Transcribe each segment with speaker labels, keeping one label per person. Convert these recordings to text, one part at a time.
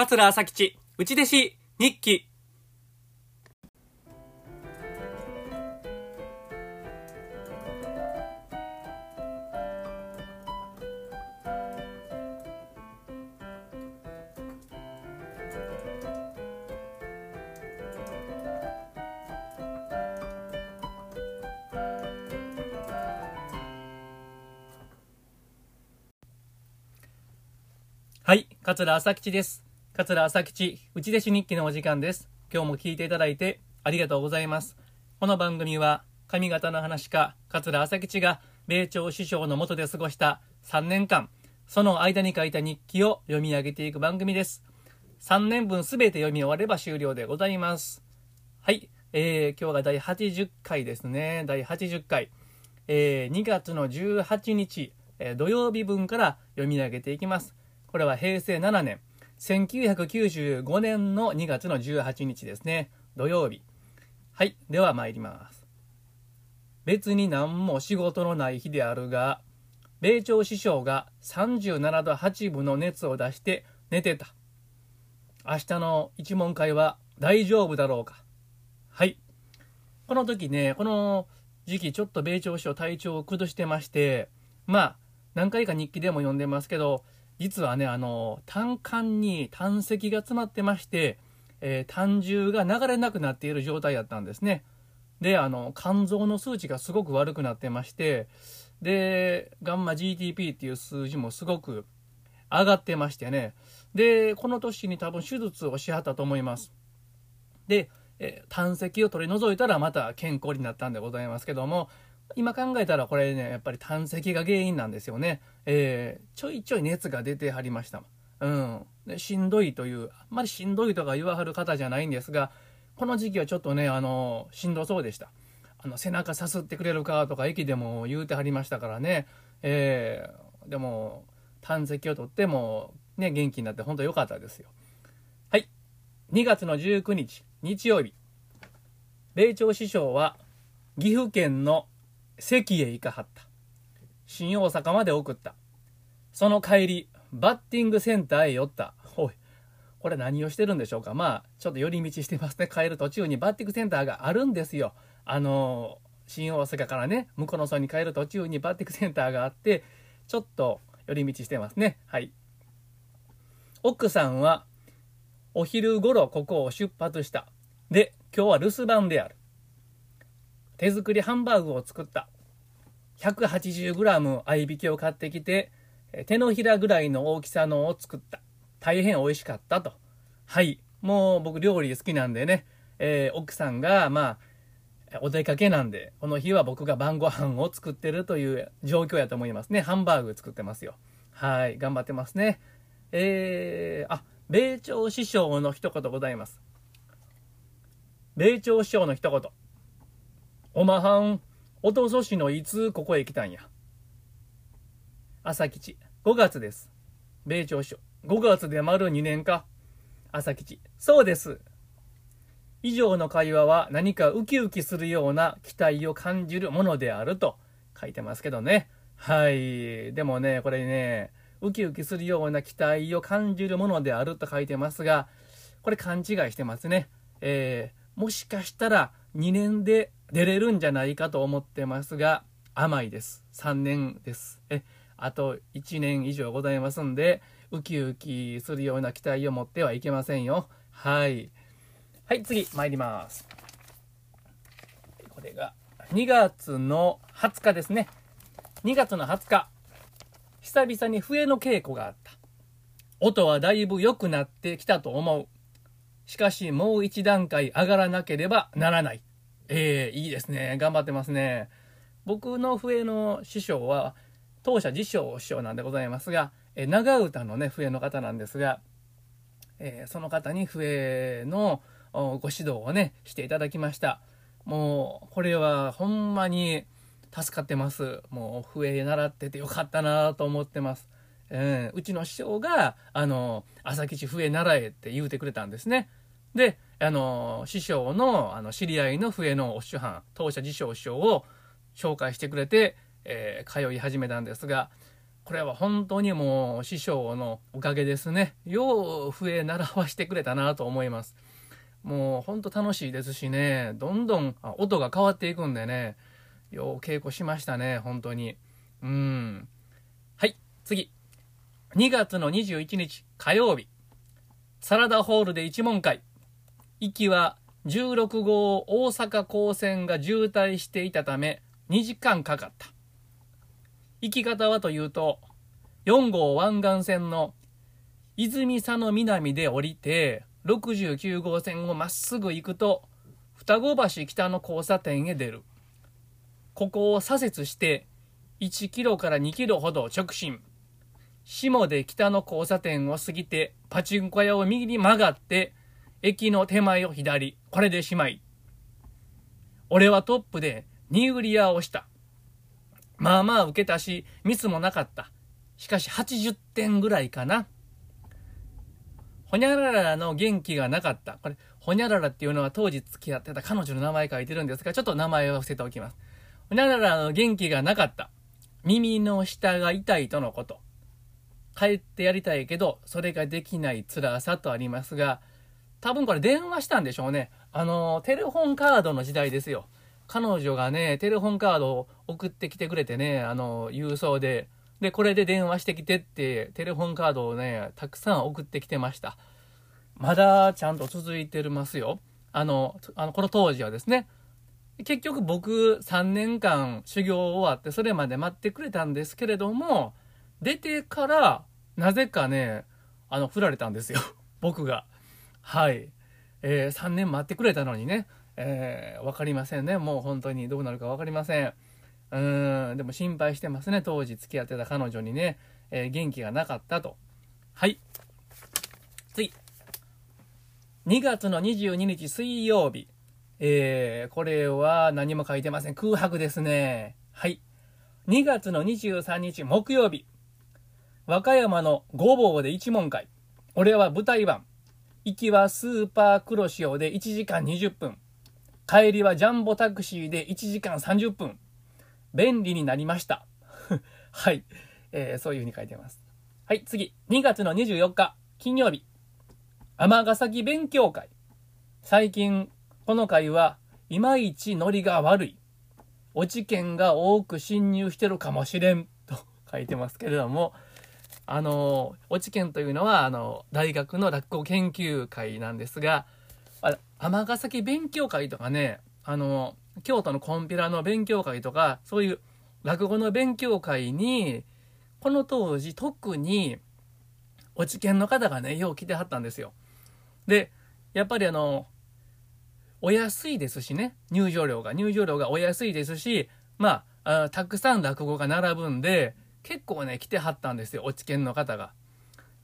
Speaker 1: 桂朝吉、内弟子、日記。はい、桂朝吉です。桂朝吉、内弟子日記のお時間です。今日も聞いていただいてありがとうございます。この番組は、上方の話家、桂朝吉が、米朝師匠の下で過ごした3年間、その間に書いた日記を読み上げていく番組です。3年分すべて読み終われば終了でございます。はい、えー、今日が第80回ですね。第80回。えー、2月の18日、えー、土曜日分から読み上げていきます。これは平成7年、1995年の2月の18日ですね。土曜日。はい。では参ります。別に何も仕事のない日であるが、米朝師匠が37度8分の熱を出して寝てた。明日の一問会は大丈夫だろうか。はい。この時ね、この時期ちょっと米朝師匠体調を崩してまして、まあ、何回か日記でも読んでますけど、実はね、あの、胆管に胆石が詰まってまして、えー、胆汁が流れなくなっている状態だったんですね。で、あの、肝臓の数値がすごく悪くなってまして、で、ガンマ GTP っていう数字もすごく上がってましてね。で、この年に多分手術をしはったと思います。で、えー、胆石を取り除いたらまた健康になったんでございますけども、今考えたらこれね、やっぱり胆石が原因なんですよね。えー、ちょいちょい熱が出てはりました。うん。でしんどいという、あんまりしんどいとか言わはる方じゃないんですが、この時期はちょっとね、あの、しんどそうでした。あの、背中さすってくれるかとか駅でも言うてはりましたからね。えー、でも、胆石を取っても、ね、元気になって本当良かったですよ。はい。2月の19日、日曜日。米朝師匠は、岐阜県の関へ行かはった。新大阪まで送った。その帰り、バッティングセンターへ寄った。おい、これ何をしてるんでしょうか。まあ、ちょっと寄り道してますね。帰る途中にバッティングセンターがあるんですよ。あの、新大阪からね、向こうの村に帰る途中にバッティングセンターがあって、ちょっと寄り道してますね。はい。奥さんは、お昼頃ここを出発した。で、今日は留守番である。手作りハンバーグを作った。180g 合いびきを買ってきて、手のひらぐらいの大きさのを作った。大変美味しかったと。はい。もう僕料理好きなんでね、えー、奥さんが、まあ、お出かけなんで、この日は僕が晩ご飯を作ってるという状況やと思いますね。ハンバーグ作ってますよ。はい。頑張ってますね。えー、あ、米朝師匠の一言ございます。米朝師匠の一言。おまはん、おとそしのいつここへ来たんや。朝吉、5月です。米朝書。5月で丸2年か。朝吉、そうです。以上の会話は何かウキウキするような期待を感じるものであると書いてますけどね。はい。でもね、これね、ウキウキするような期待を感じるものであると書いてますが、これ勘違いしてますね。えー、もしかしたら2年で出れるんじゃないかと思ってますが、甘いです。3年です。え、あと1年以上ございますんで、ウキウキするような期待を持ってはいけませんよ。はい。はい、次、参ります。これが、2月の20日ですね。2月の20日、久々に笛の稽古があった。音はだいぶ良くなってきたと思う。しかしもう一段階上がらなければならない。ええー、いいですね。頑張ってますね。僕の笛の師匠は、当社自称師匠なんでございますが、え長唄のね、笛の方なんですが、えー、その方に笛のご指導をね、していただきました。もう、これはほんまに助かってます。もう、笛習っててよかったなと思ってます。えー、うちの師匠が、あの、朝吉笛習えって言うてくれたんですね。で、あの、師匠の、あの、知り合いの笛のお師匠当社自称師匠を紹介してくれて、えー、通い始めたんですが、これは本当にもう師匠のおかげですね。よう笛習わしてくれたなと思います。もう本当楽しいですしね、どんどん音が変わっていくんでね、よう稽古しましたね、本当に。うん。はい、次。2月の21日火曜日。サラダホールで一問会。行きは16号大阪高専が渋滞していたため2時間かかった。行き方はというと、4号湾岸線の泉佐野南で降りて、69号線をまっすぐ行くと、双子橋北の交差点へ出る。ここを左折して、1キロから2キロほど直進。下で北の交差点を過ぎて、パチンコ屋を右に曲がって、駅の手前を左。これでしまい。俺はトップで、ニーグリアをした。まあまあ受けたし、ミスもなかった。しかし80点ぐらいかな。ほにゃららの元気がなかった。これ、ほにゃららっていうのは当時付き合ってた彼女の名前書いてるんですが、ちょっと名前を伏せておきます。ほにゃららの元気がなかった。耳の下が痛いとのこと。帰ってやりたいけど、それができない辛さとありますが、多分これ電話したんでしょうね。あの、テレホンカードの時代ですよ。彼女がね、テレホンカードを送ってきてくれてね、あの、郵送で。で、これで電話してきてって、テレホンカードをね、たくさん送ってきてました。まだちゃんと続いてるますよ。あの、あのこの当時はですね。結局僕3年間修行終わってそれまで待ってくれたんですけれども、出てからなぜかね、あの、振られたんですよ。僕が。はい。えー、3年待ってくれたのにね。えー、分かりませんね。もう本当にどうなるか分かりません。うん、でも心配してますね。当時付き合ってた彼女にね、えー、元気がなかったと。はい。次。2月の22日水曜日。えー、これは何も書いてません。空白ですね。はい。2月の23日木曜日。和歌山のごぼうで一問会。俺は舞台版。行きはスーパー黒潮で1時間20分。帰りはジャンボタクシーで1時間30分。便利になりました。はい、えー、そういう風に書いてます。はい、次。2月の24日、金曜日。尼崎勉強会。最近、この会はいまいちノリが悪い。落ち券が多く侵入してるかもしれん。と書いてますけれども、あの、落ち券というのは、あの、大学の落語研究会なんですが、尼崎勉強会とかね、あの、京都のコンピラの勉強会とか、そういう落語の勉強会に、この当時特に、お知見の方がね、よう来てはったんですよ。で、やっぱりあの、お安いですしね、入場料が。入場料がお安いですし、まあ、あたくさん落語が並ぶんで、結構ね、来てはったんですよ、お知見の方が。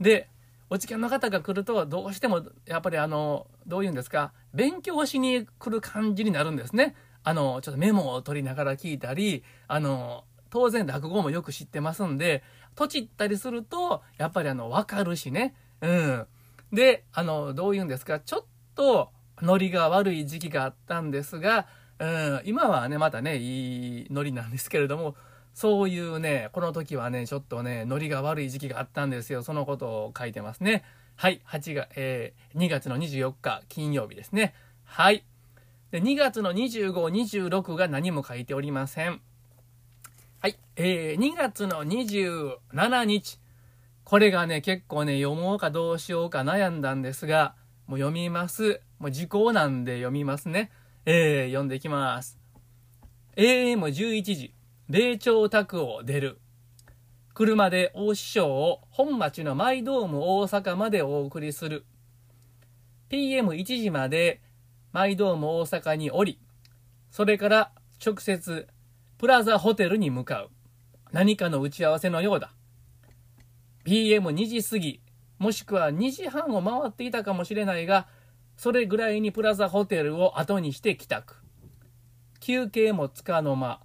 Speaker 1: で、お知見の方が来ると、どうしても、やっぱりあの、どういうんですか、勉強しに来る感じになるんですね。あの、ちょっとメモを取りながら聞いたり、あの、当然落語もよく知ってますんで、とちったりすると、やっぱりあの、わかるしね。うん。で、あの、どういうんですか、ちょっと、ノリが悪い時期があったんですが、うん、今はね、またね、いいノリなんですけれども、そういうね、この時はね、ちょっとね、ノリが悪い時期があったんですよ。そのことを書いてますね。はい、8月、えー、2月の24日金曜日ですね。はい。で、2月の25、26が何も書いておりません。はい、えー、2月の27日。これがね、結構ね、読もうかどうしようか悩んだんですが、もう読みます。もう時効なんで読みますね。えー、読んでいきます。AM11 時。米朝宅を出る。車で大師匠を本町のマイドーム大阪までお送りする。PM1 時までマイドーム大阪に降り、それから直接プラザホテルに向かう。何かの打ち合わせのようだ。PM2 時過ぎ、もしくは2時半を回っていたかもしれないが、それぐらいにプラザホテルを後にして帰宅。休憩もつかの間、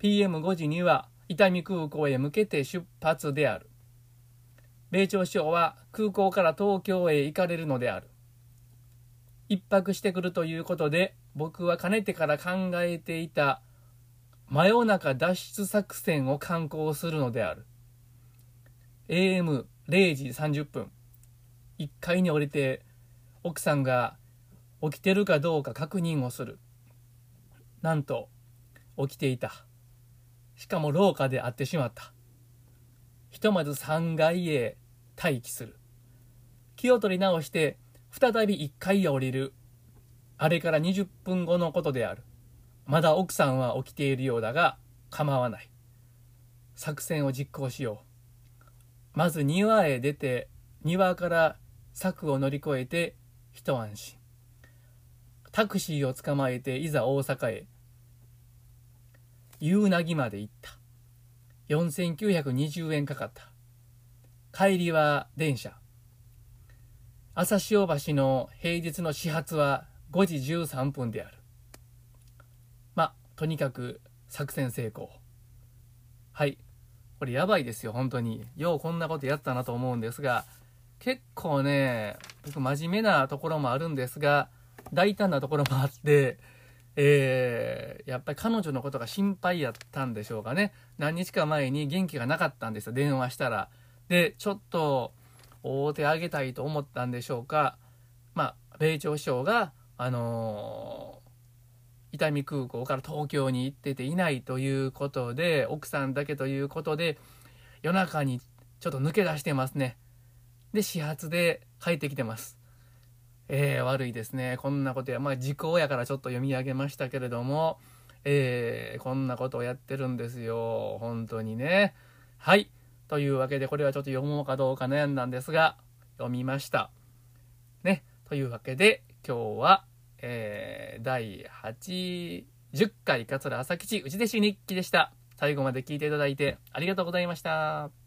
Speaker 1: PM5 時には伊丹空港へ向けて出発である。米朝首相は空港から東京へ行かれるのである。一泊してくるということで、僕はかねてから考えていた真夜中脱出作戦を敢行するのである。AM0 時30分1階に降りて奥さんが起きてるかどうか確認をするなんと起きていたしかも廊下で会ってしまった。ひとまず3階へ待機する。気を取り直して再び1階へ降りる。あれから20分後のことである。まだ奥さんは起きているようだが構わない。作戦を実行しよう。まず庭へ出て庭から柵を乗り越えて一安心。タクシーを捕まえていざ大阪へ。夕凪まで行った。4920円かかった。帰りは電車。朝潮橋の平日の始発は5時13分である。まとにかく作戦成功。はい。これやばいですよ。本当に。ようこんなことやったなと思うんですが。結構ね僕真面目なところもあるんですが大胆なところもあってえー、やっぱり彼女のことが心配やったんでしょうかね。何日か前に元気がなかったんですよ。電話したら。でちょっと大手あげたいと思ったんでしょうか。まあ米朝首相があのー、伊丹空港から東京に行ってていないということで奥さんだけということで夜中にちょっと抜け出してますね。で始発で帰ってきてます。えー、悪いですね。こんなことや、まあ時効やからちょっと読み上げましたけれども、えー、こんなことをやってるんですよ。本当にね。はい。というわけで、これはちょっと読もうかどうか悩んだんですが、読みました。ね。というわけで、今日は、えー、第80回桂朝吉内弟子日記でした。最後まで聞いていただいてありがとうございました。